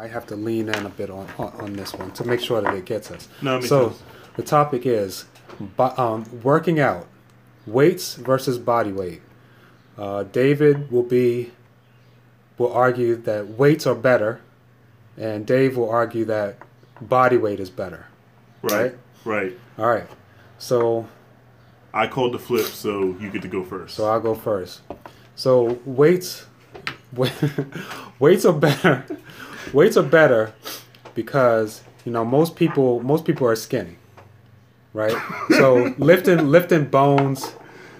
might have to lean in a bit on, on, on this one to make sure that it gets us. No, it so sense. the topic is bo- um, working out, weights versus body weight. Uh, David will be will argue that weights are better, and Dave will argue that body weight is better. Right. Right. All right. So I called the flip, so you get to go first. So I'll go first. So weights, weights are better. Weights are better because you know most people most people are skinny, right? So lifting lifting bones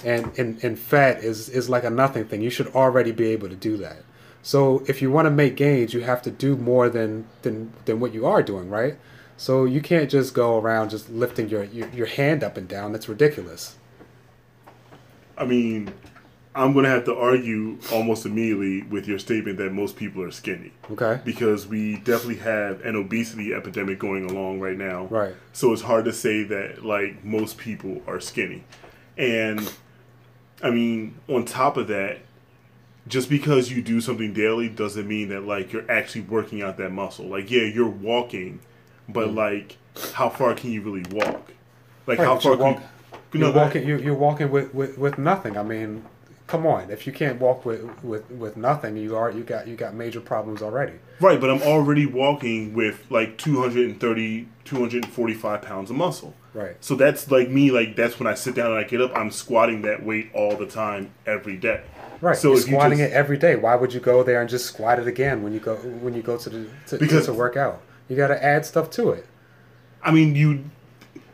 and, and, and fat is is like a nothing thing. You should already be able to do that. So if you want to make gains, you have to do more than than than what you are doing, right? So you can't just go around just lifting your, your, your hand up and down. That's ridiculous. I mean, I'm gonna have to argue almost immediately with your statement that most people are skinny. Okay. Because we definitely have an obesity epidemic going along right now. Right. So it's hard to say that like most people are skinny. And I mean, on top of that, just because you do something daily doesn't mean that like you're actually working out that muscle. Like yeah, you're walking, but Mm. like how far can you really walk? Like Right, how far can you, You're no, walking. You're, you're walking with, with, with nothing. I mean, come on. If you can't walk with, with, with nothing, you are you got you got major problems already. Right, but I'm already walking with like 230, 245 pounds of muscle. Right. So that's like me, like that's when I sit down and I get up, I'm squatting that weight all the time, every day. Right. So you're if you squatting just- it every day. Why would you go there and just squat it again when you go when you go to the to, Because- to work out? You got to add stuff to it. I mean, you,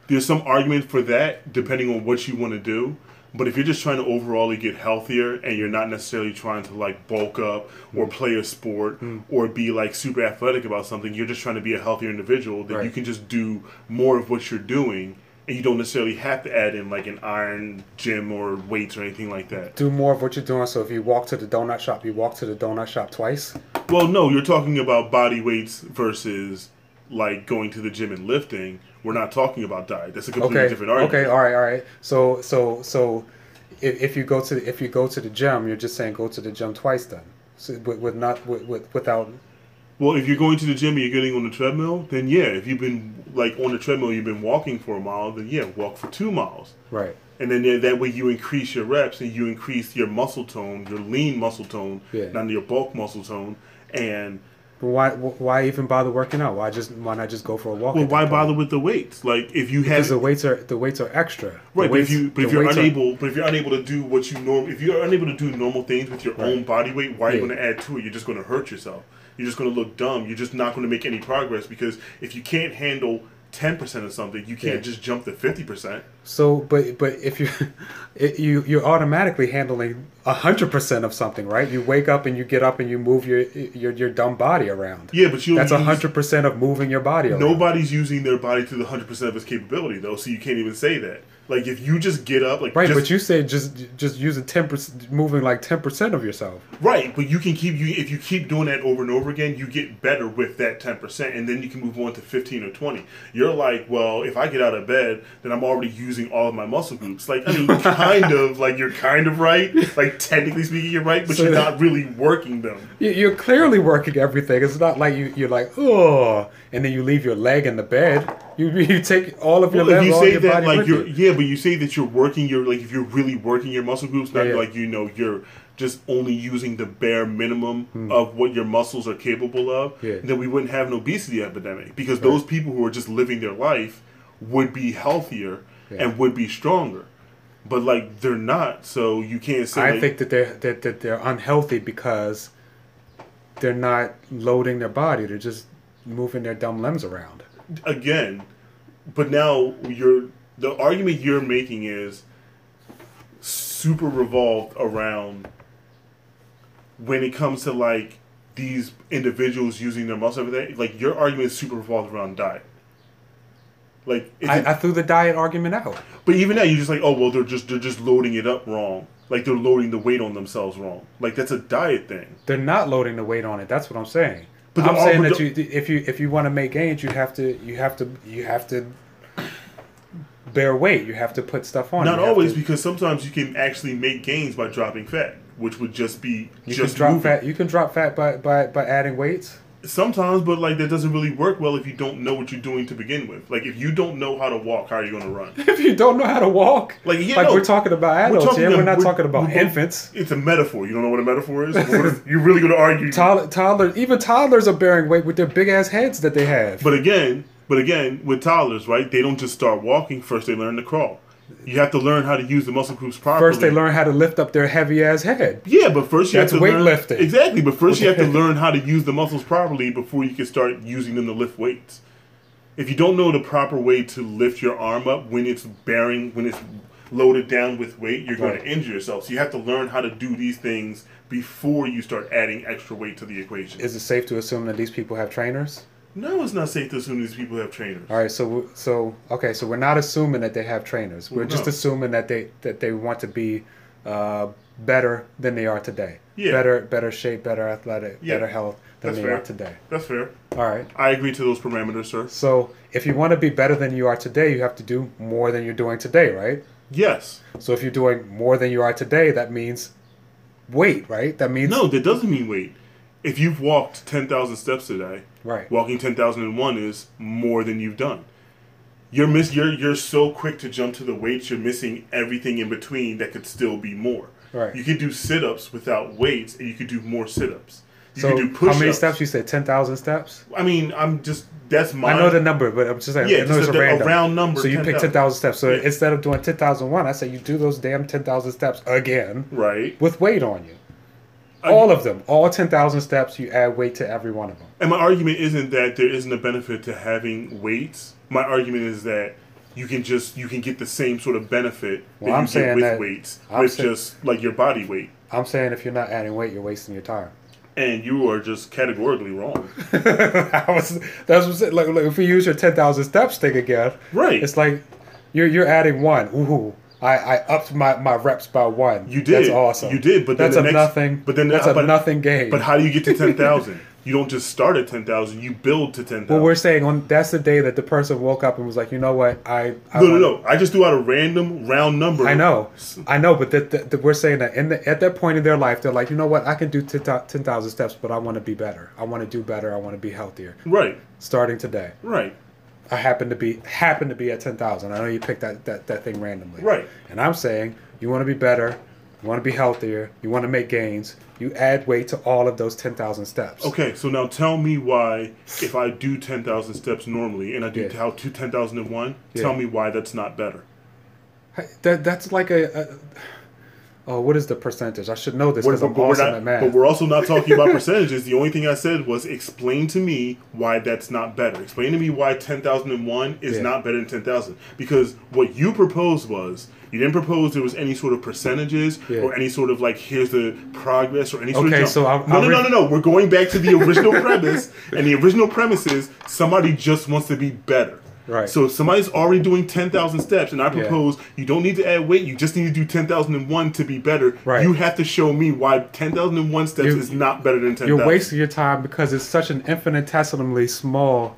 there's some argument for that depending on what you want to do. But if you're just trying to overall get healthier and you're not necessarily trying to like bulk up Mm. or play a sport or be like super athletic about something, you're just trying to be a healthier individual, then you can just do more of what you're doing and you don't necessarily have to add in like an iron gym or weights or anything like that. Do more of what you're doing. So if you walk to the donut shop, you walk to the donut shop twice. Well, no, you're talking about body weights versus like going to the gym and lifting. We're not talking about diet. That's a completely Okay. different argument. Okay. All right. All right. So so so, if, if you go to the, if you go to the gym, you're just saying go to the gym twice then. So with, with not with, with without Well, if you're going to the gym and you're getting on the treadmill, then yeah. If you've been like on the treadmill, you've been walking for a mile, then yeah, walk for two miles. right. And then yeah, that way you increase your reps and you increase your muscle tone, your lean muscle tone, Yeah. not your bulk muscle tone. And But why why even bother working out? Why just why not just go for a walk? well, why bother with the weights? Like if you Because have the weights are the weights are extra. Right, but if you but if you're weights are- unable but if you're unable to do what you norm if you're unable to do normal things with your own body weight, why are you Yeah. going to add to it? You're just going to hurt yourself. You're just going to look dumb. You're just not going to make any progress because if you can't handle ten percent of something, you can't Yeah. just jump to fifty percent. So, but but if you it, you you're automatically handling hundred percent of something, right? You wake up and you get up and you move your your your dumb body around. Yeah, but you That's hundred percent of moving your body around. Nobody's using their body to the hundred percent of its capability though, so you can't even say that. Like if you just get up, like Right, just, but you say just just using ten percent, moving like ten percent of yourself. Right, but you can keep you if you keep doing that over and over again, you get better with that ten percent, and then you can move on to fifteen or twenty. You're like, well, if I get out of bed, then I'm already using all of my muscle groups. Like, I mean, kind of like you're kind of right. Like technically speaking, you're right, but So you're not really working them. You- You're clearly working everything. It's not like you you're like oh, and then you leave your leg in the bed. You you take all of your Well, if you say that body like you're you. yeah, but you say that you're working your like if you're really working your muscle groups, not Yeah, yeah. like you know you're just only using the bare minimum Hmm. of what your muscles are capable of, Yeah. then we wouldn't have an obesity epidemic because those people who are just living their life would be healthier and would be stronger. But like they're not, so you can't say. I like- think that they're that, that they're unhealthy because they're not loading their body. They're just moving their dumb limbs around. Again, but now you're the argument you're making is super revolved around when it comes to like these individuals using their muscle every day. Like your argument is super revolved around diet. Like, is it- I, I threw the diet argument out. but even now you're just like, oh well, they're just they're just loading it up wrong. Like they're loading the weight on themselves wrong. Like that's a diet thing. They're not loading the weight on it. That's what I'm saying. But I'm the- saying but that you, if you if you want to make gains, you have to you have to you have to bear weight. You have to put stuff on. Not always to- because sometimes you can actually make gains by dropping fat, which would just be you just can drop moving. fat. You can drop fat by by, by adding weights. Sometimes, but like that doesn't really work well if you don't know what you're doing to begin with. Like if you don't know how to walk, how are you going to run? If you don't know how to walk, Like, yeah, like no, we're talking about we're adults, talking yeah, to- we're not we're- talking about we're infants. It's a metaphor. You don't know what a metaphor is? You're really going to argue? Toddler, toddlers, even toddlers are bearing weight with their big ass heads that they have. But again, but again, with toddlers, right? They don't just start walking. First, they learn to crawl. You have to learn how to use the muscle groups properly. First, they learn how to lift up their heavy ass head. Yeah, but first you That's have to learn weightlifting. exactly. But first you have to learn how to use the muscles properly before you can start using them to lift weights. If you don't know the proper way to lift your arm up when it's bearing, when it's loaded down with weight, you're going Right. to injure yourself. So you have to learn how to do these things before you start adding extra weight to the equation. Is it safe to assume that these people have trainers? No, it's not safe to assume these people have trainers. All right, so so okay, so we're not assuming that they have trainers. We're Well, just no. assuming that they that they want to be uh, better than they are today. Yeah. Better better shape, better athletic, Yeah. better health than That's they fair. are today. That's fair. All right. I agree to those parameters, sir. So if you want to be better than you are today, you have to do more than you're doing today, right? Yes. So if you're doing more than you are today, that means weight, right? That means No, that doesn't mean weight. If you've walked 10,000 steps today, right. walking 10,001 is more than you've done. You're miss you're you're so quick to jump to the weights, you're missing everything in between that could still be more. Right. You could do sit-ups without weights and you could do more sit-ups. You So could do how push-ups. many steps? You said ten thousand steps. I mean, I'm just that's my I know the number, but I'm just saying. Yeah, I know it's a- a, random. round number, So you pick 10,000. ten thousand steps. So Yeah. instead of doing ten thousand one, I say you do those damn ten thousand steps again right. with weight on you. All of them, all ten thousand steps. You add weight to every one of them. And my argument isn't that there isn't a benefit to having weights. My argument is that you can just you can get the same sort of benefit Well, that I'm you saying get with that- weights I'm with saying- just like your body weight. I'm saying if you're not adding weight, you're wasting your time. And you are just categorically wrong. I was that's what like, like if we use your ten thousand steps thing again, Right. It's like you're you're adding one. Ooh, I, I upped my, my reps by one. You did. That's awesome. You did, but then that's the a next- nothing. but then- that's a but- nothing game. But how do you get to ten thousand? you don't just start at ten thousand. You build to ten well, we're saying on that's the day that the person woke up and was like, you know what, I, I no, no, no. I just threw out a random round number. I know, I know, but that, that, that we're saying that in the, at that point in their life, they're like, you know what, I can do 10,000 steps, but I want to be better. I want to do better. I want to be healthier. Right. Starting today, Right. I happen to be happen to be at 10,000. I know you picked that, that, that thing randomly. Right. And I'm saying you want to be better, you want to be healthier, you want to make gains. You add weight to all of those 10,000 steps. Okay. So now tell me why, if I do ten thousand steps normally and I do Yeah. how to ten thousand and one, Yeah. tell me why that's not better. That, that's like a, a. Oh, what is the percentage? I should know this But, because I'm but we're awesome not, at math. but we're also not talking about percentages. The only thing I said was explain to me why that's not better. Explain to me why 10,001 is Yeah. not better than 10,000. Because what you proposed was, you didn't propose there was any sort of percentages Yeah. or any sort of like, here's the progress or any sort Okay, of jump. so I'll- no, I'll no, re- no, no, no. We're going back to the original premise. And the original premise is somebody just wants to be better. Right. So if somebody's already doing 10,000 steps and I propose you don't need to add weight, you just need to do 10,001 to be better. Right. You have to show me why 10,001 steps You- is not better than 10,000. You're wasting your time because it's such an infinitesimally small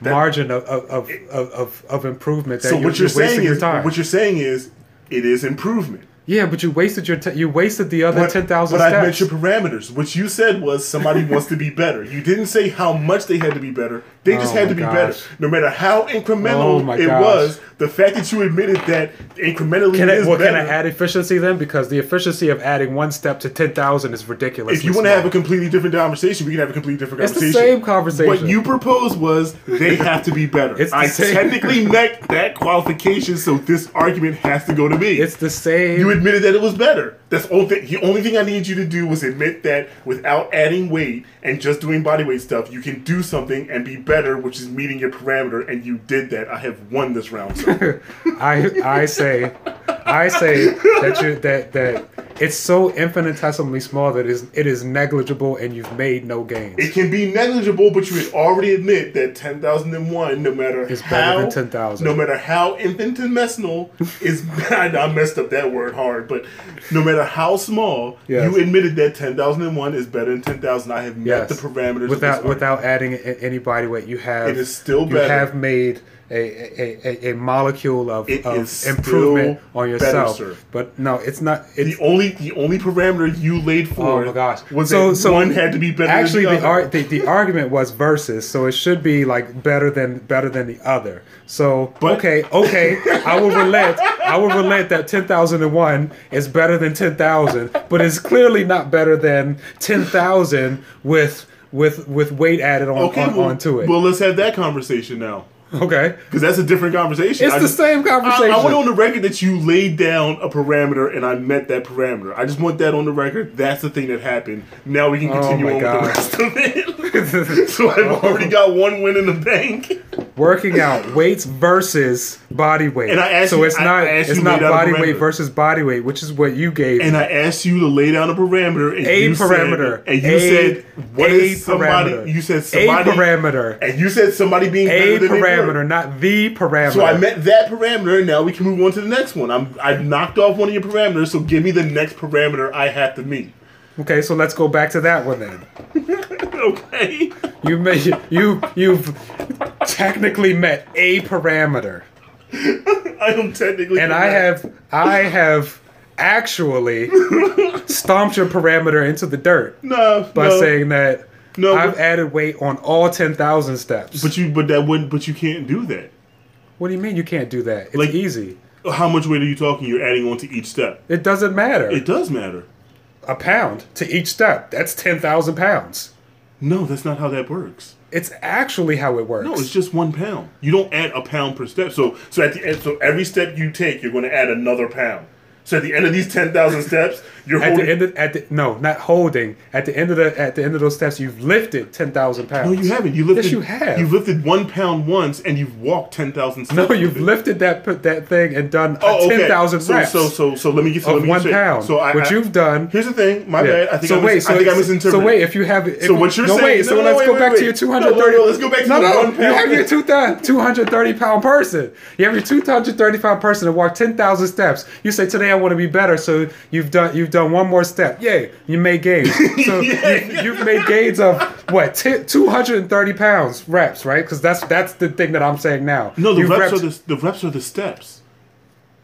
margin of of, of, of, of, improvement that So you're, what you're, wasting saying your is time. what you're saying is it is improvement. Yeah, but you wasted your t- you wasted the other But, ten thousand but I steps. meant your parameters. What you said was somebody wants to be better. You didn't say how much they had to be better. They just Oh had to be gosh. better. No matter how incremental Oh it gosh. was, the fact that you admitted that incrementally can I, is well, better. can I add efficiency then? Because the efficiency of adding one step to ten thousand is ridiculous. if you want to have a completely different conversation, we can have a completely different It's the conversation. same conversation. What you proposed was they have to be better. It's I same- technically met that qualification, so this argument has to go to me. it's the same. you admitted that it was better. That's only thing. The only thing I need you to do was admit that without adding weight and just doing body weight stuff, you can do something and be better, which is meeting your parameter. And you did that. I have won this round. I I say I say that you that that it's so infinitesimally small that it is it is negligible and you've made no gains. It can be negligible, but you would already admit that ten thousand and one, no matter Is how, better than 10,000. no matter how infinitesimal is. I I messed up that word hard, but no matter how small, Yes. you admitted that ten thousand and one is better than ten thousand. I have met Yes. the parameters without without adding a- any body weight. You have It is still better. you have made a, a, a, a molecule of, of improvement on better, yourself. sir. but no, it's not. It's The only the only parameter you laid Oh for my gosh! was so that so one had to be better Actually, than the, the, other. ar- the the argument was versus, so it should be like better than better than the other. So But- okay, okay, I will relent. I will relent that ten thousand and one is better than ten thousand, but it's clearly not better than ten thousand with with with weight added on, okay, on well, onto it. well, let's have that conversation now okay, because that's a different conversation. it's I the just- same conversation. I want on the record that you laid down a parameter and I met that parameter. I just want that on the record. That's the thing that happened. Now we can Oh continue my on God. with the rest of it. so I've oh. already got one win in the bank. Working out weights versus body weight. And I asked so you- it's not I it's not lay down a body weight versus body weight, which is what you gave. And I asked you to lay down a parameter. And a you parameter. Said, and you a, said, "What is somebody?" parameter. You said somebody. a parameter. And you said somebody being A better than they were. Parameter, not the parameter. So I met that parameter, and now we can move on to the next one. I'm I've knocked off one of your parameters, so give me the next parameter I have to meet. Okay, so let's go back to that one then. okay. You made you you've technically met a parameter, I am technically. and I have I have actually stomped your parameter into the dirt no by no, saying that No, I've but- added weight on all ten thousand steps. But you but that wouldn't. But you can't do that. what do you mean you can't do that? It's Like- easy. How much weight are you talking? You're adding on to each step. It doesn't matter. It does matter. a pound to each step. That's ten thousand pounds. No, that's not how that works. It's actually how it works. No, it's just one pound. You don't add a pound per step. So so at the end, so every step you take, you're going to add another pound. So at the end of these ten thousand steps, you're At holding. the end of at the no, not holding. At the end of the at the end of those steps, you've lifted ten thousand pounds. no, you haven't. You lifted. Yes, you have. You've lifted one pound once, and you've walked ten thousand steps. no, you've lifted that put that thing and done Oh, okay. ten thousand so, reps So so so let me get so of me one get pound. So I, what I- you've done. Here's the thing. My yeah. bad. I think so I, mis- wait, so, I think I misinterpreted. So wait, if you have, if So what you're no, saying- Wait, no, so no, let's wait, go wait, back wait. to your two no, no, let's go back to no, the no, You have your two hundred thirty pound person. You have your two hundred thirty pound person that walked ten thousand steps. You say today I want to be better, so you've done you've done one more step. Yay, you made gains. So Yeah. you, you've made gains of what two hundred and thirty pounds reps, right? Because that's that's the thing that I'm saying now. No, the You've reps repped- are the the reps are the steps.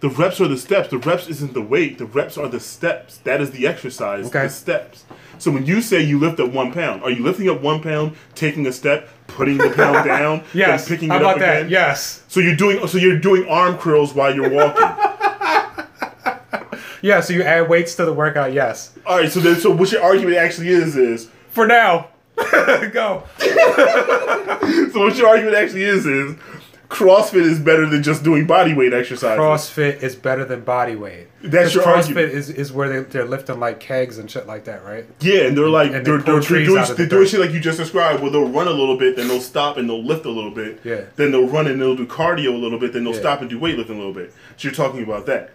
The reps are the steps. The reps isn't the weight. The reps are the steps. That is the exercise. Okay. The steps. So when you say you lift up one pound, are you lifting up one pound, taking a step, putting the pound down, Yes. then picking How it about up that? again? Yes. So you're doing so you're doing arm curls while you're walking. Yeah. So you add weights to the workout. Yes. All right. So then, so what your argument actually is is For now. Go. so what your argument actually is is CrossFit is better than just doing body weight exercises. CrossFit is better than body weight. That's your CrossFit argument. is, is where they, they're lifting like kegs and shit like that, right? Yeah, and they're like And they they're, pull they're, doing, the they're doing shit like you just described, where they'll run a little bit, then they'll stop and they'll lift a little bit. Yeah. Then they'll run and they'll do cardio a little bit, then they'll Yeah. stop and do weightlifting a little bit. So you're talking about that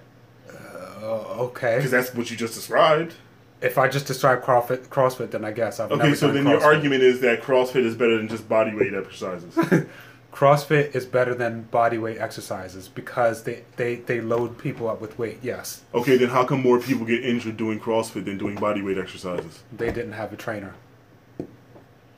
Oh, okay. because that's what you just described. If I just describe CrossFit, CrossFit, then I guess I've Okay, so then your argument is that CrossFit is better than just body weight exercises. CrossFit is better than body weight exercises because they, they, they load people up with weight. Yes, okay, then how come more people get injured doing CrossFit than doing body weight exercises? they didn't have a trainer.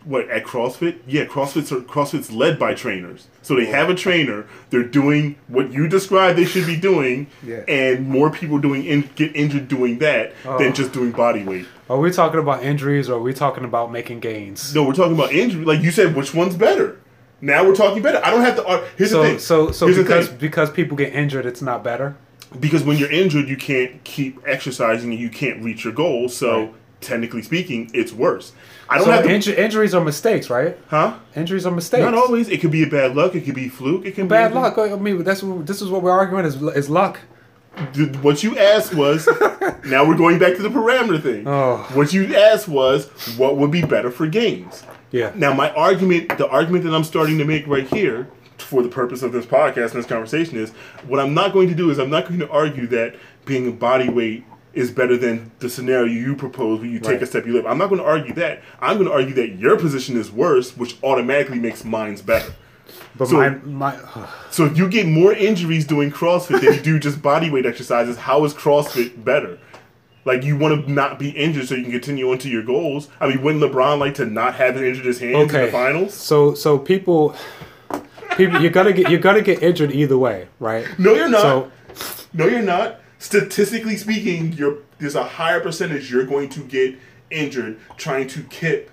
What at CrossFit? Yeah, CrossFit's are, CrossFit's led by trainers, so they have a trainer. They're doing what you described they should be doing, Yeah. and more people doing in, get injured doing that Oh. than just doing body weight. Are we talking about injuries or are we talking about making gains? No, we're talking about injury. Like you said, which one's better? Now we're talking better. I don't have to. ar- Here's the So thing. so so Here's because because people get injured, it's not better. because when you're injured, you can't keep exercising and you can't reach your goals. So Right. Technically speaking, it's worse. I don't So have to. inju- injuries are mistakes, right? huh? Injuries are mistakes. Not always. It could be a bad luck. It could be fluke. It can Bad be bad luck. I mean, that's what, this is what we're arguing is is luck. What you asked was. now we're going back to the parameter thing. Oh. What you asked was what would be better for games. Yeah. Now, my argument, the argument that I'm starting to make right here, for the purpose of this podcast and this conversation, is what I'm not going to do is I'm not going to argue that being a body weight is better than the scenario you propose when you take Right. a step you live. I'm not going to argue that. I'm going to argue that your position is worse, which automatically makes mine's better. But So- my my So if you get more injuries doing CrossFit than you do just body weight exercises, how is CrossFit better? Like you want to not be injured so you can continue on to your goals. I mean, wouldn't LeBron like to not have injured his hands in Okay. the finals? so so people people, you're gonna get you're gonna get injured either way, right? No, you're not. So No, you're not. Statistically speaking, you're there's a higher percentage you're going to get injured trying to kip.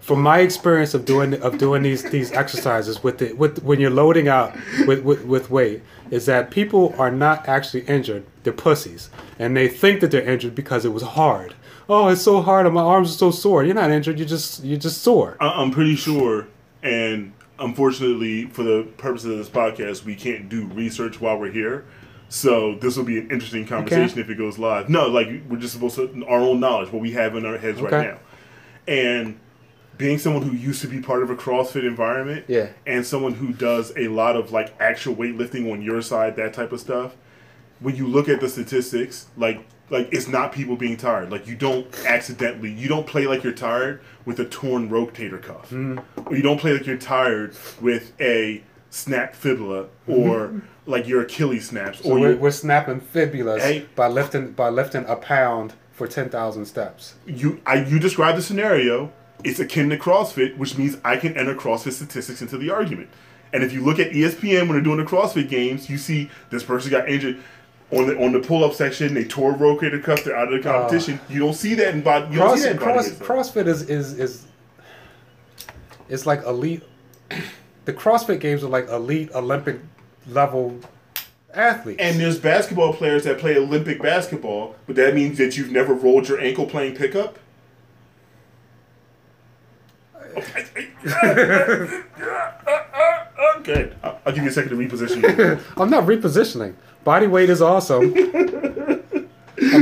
from my experience of doing of doing these these exercises with the with when you're loading out with, with with weight is that people are not actually injured. They're pussies. And they think that they're injured because it was hard. Oh it's so hard and my arms are so sore. You're not injured. You're just you're just sore. I- I'm pretty sure, and unfortunately, for the purposes of this podcast, we can't do research while we're here. So this will be an interesting conversation if it goes live. No, like we're just supposed to our own knowledge, what we have in our heads Okay. right now, and being someone who used to be part of a CrossFit environment, Yeah. and someone who does a lot of like actual weightlifting on your side, that type of stuff. When you look at the statistics, like like it's not people being tired. Like you don't accidentally, you don't play like you're tired with a torn rotator cuff, mm-hmm. or you don't play like you're tired with a snapped fibula, or like your Achilles snaps, so or we're, you we're snapping fibulas Hey. by lifting by lifting a pound for 10,000 steps you I, you describe the scenario. It's akin to CrossFit, which means I can enter CrossFit statistics into the argument. And if you look at ESPN when they're doing the CrossFit games, you see this person got injured on the on the pull up section. They tore a rotator cuff. They're out of the competition. Ah. you don't see that in body. You don't Cross, see that in cross. CrossFit is is is it's like elite. The CrossFit games are like elite Olympic level athletes. And there's basketball players that play Olympic basketball, but that means that you've never rolled your ankle playing pickup. Good. I'll I'll give you a second to reposition. I'm not repositioning. Body weight is awesome.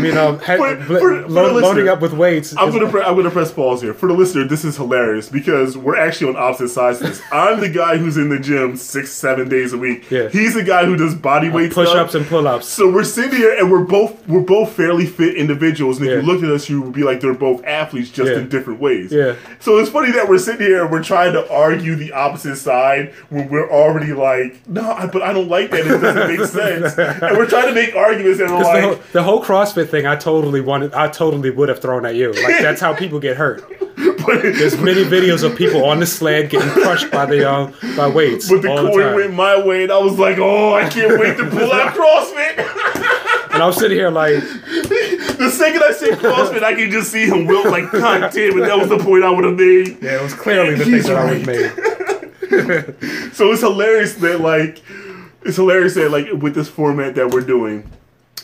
Mean, um, he- For- for- for lo- loading up with weights. I'm gonna pre- I'm gonna press pause here for the listener. This is hilarious because we're actually on opposite sides of this. I'm the guy who's in the gym six seven days a week. Yeah. He's the guy who does body weight push-ups and pull-ups. So we're sitting here and we're both we're both fairly fit individuals, and if Yeah. you looked at us, you would be like they're both athletes just Yeah. in different ways. Yeah. So it's funny that we're sitting here and we're trying to argue the opposite side when we're already like, no, I, but I don't like that. It doesn't make sense. and we're trying to make arguments and we're 'Cause the, like, whole, the whole CrossFit thing, I totally wanted. I totally would have thrown at you. Like that's how people get hurt. but, There's many videos of people on the sled getting crushed by the um, by weights. but the coin time. went my way, and I was like, oh, I can't wait to pull out CrossFit. and I'm sitting here like, the second I say CrossFit, I can just see him wilt like, damn it, that was the point I would have made. yeah, it was clearly the thing that I right. made. So it's hilarious that like it's hilarious that like with this format that we're doing,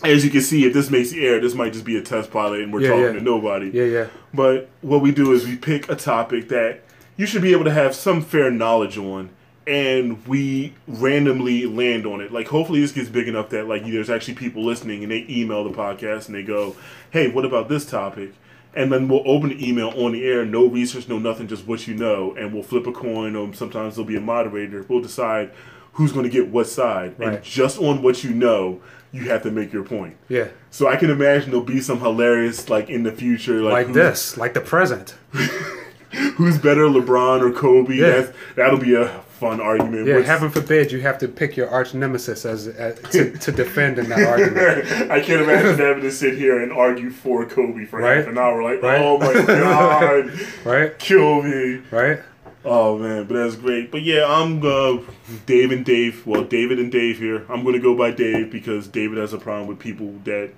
as you can see, if this makes the air, this might just be a test pilot and we're Yeah, talking yeah. to nobody. Yeah, yeah. But what we do is we pick a topic that you should be able to have some fair knowledge on, and we randomly land on it. Like hopefully this gets big enough that like there's actually people listening and they email the podcast and they go, "Hey, what about this topic?" And then we'll open the email on the air, no research, no nothing, just what you know, and we'll flip a coin, or sometimes there'll be a moderator. We'll decide who's going to get what side, and just on what you know, you have to make your point. Yeah. So I can imagine there'll be some hilarious, like in the future, like, Like this, like the present. who's better, LeBron or Kobe? Yeah. That's, that'll be a fun argument. Yeah, heaven forbid you have to pick your arch nemesis as, as to, to defend in that argument. I can't imagine having to sit here and argue for Kobe for Right. half an hour. Like, Right. oh my god, Right? kill me. Right? Oh man, but that's great. But yeah, I'm uh, Dave and Dave. Well, David and Dave here. I'm gonna go by Dave because David has a problem with people that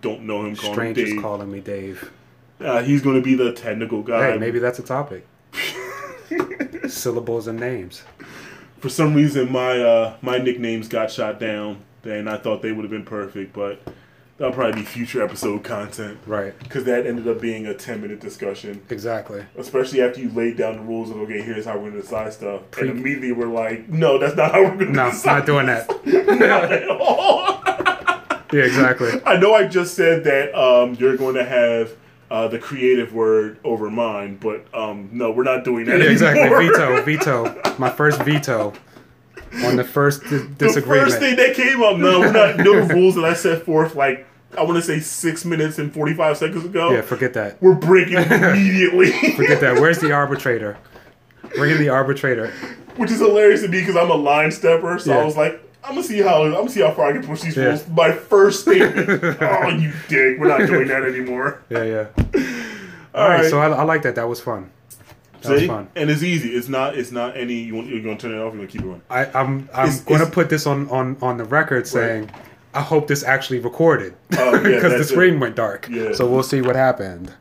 don't know him calling him Strangers Dave. calling me Dave. Uh, he's gonna be the technical guy. Hey, maybe that's a topic. Syllables and names. for some reason my uh, my nicknames got shot down, and I thought they would have been perfect, but that'll probably be future episode content Right. because that ended up being a ten minute discussion, Exactly. especially after you laid down the rules of okay, here's how we're gonna decide stuff, Pre- and immediately we're like, no, that's not how we're gonna No, decide. No, not doing that. Not at all. Yeah, exactly. I know I just said that um, you're going to have. Uh, the creative word over mine, but um, no, we're not doing that. Yeah, exactly. Veto, veto. My first veto on the first disagreement. the first thing that came up, no, we're not. No rules that I set forth like I want to say six minutes and forty five seconds ago. yeah, forget that. We're breaking immediately, Forget that. Where's the arbitrator? Bring in the arbitrator. which is hilarious to me because I'm a line stepper. So Yeah. I was like, I'm gonna see how I'm gonna see how far I can push these Yeah. rules. My first statement. oh, you dick! We're not doing that anymore. Yeah, yeah. All All right, right. so I, I like that. That was fun. That was fun. And it's easy. It's not. It's not any. You want, you're gonna turn it off. You're gonna keep it running. I, I'm I'm It's- going to it's- put this on, on, on the record saying, I hope this actually recorded Oh, yeah, because the that's it. screen went dark. Yeah. So we'll see what happened.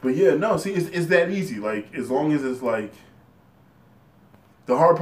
But yeah, no. See, it's, it's that easy. Like as long as it's like the hard part.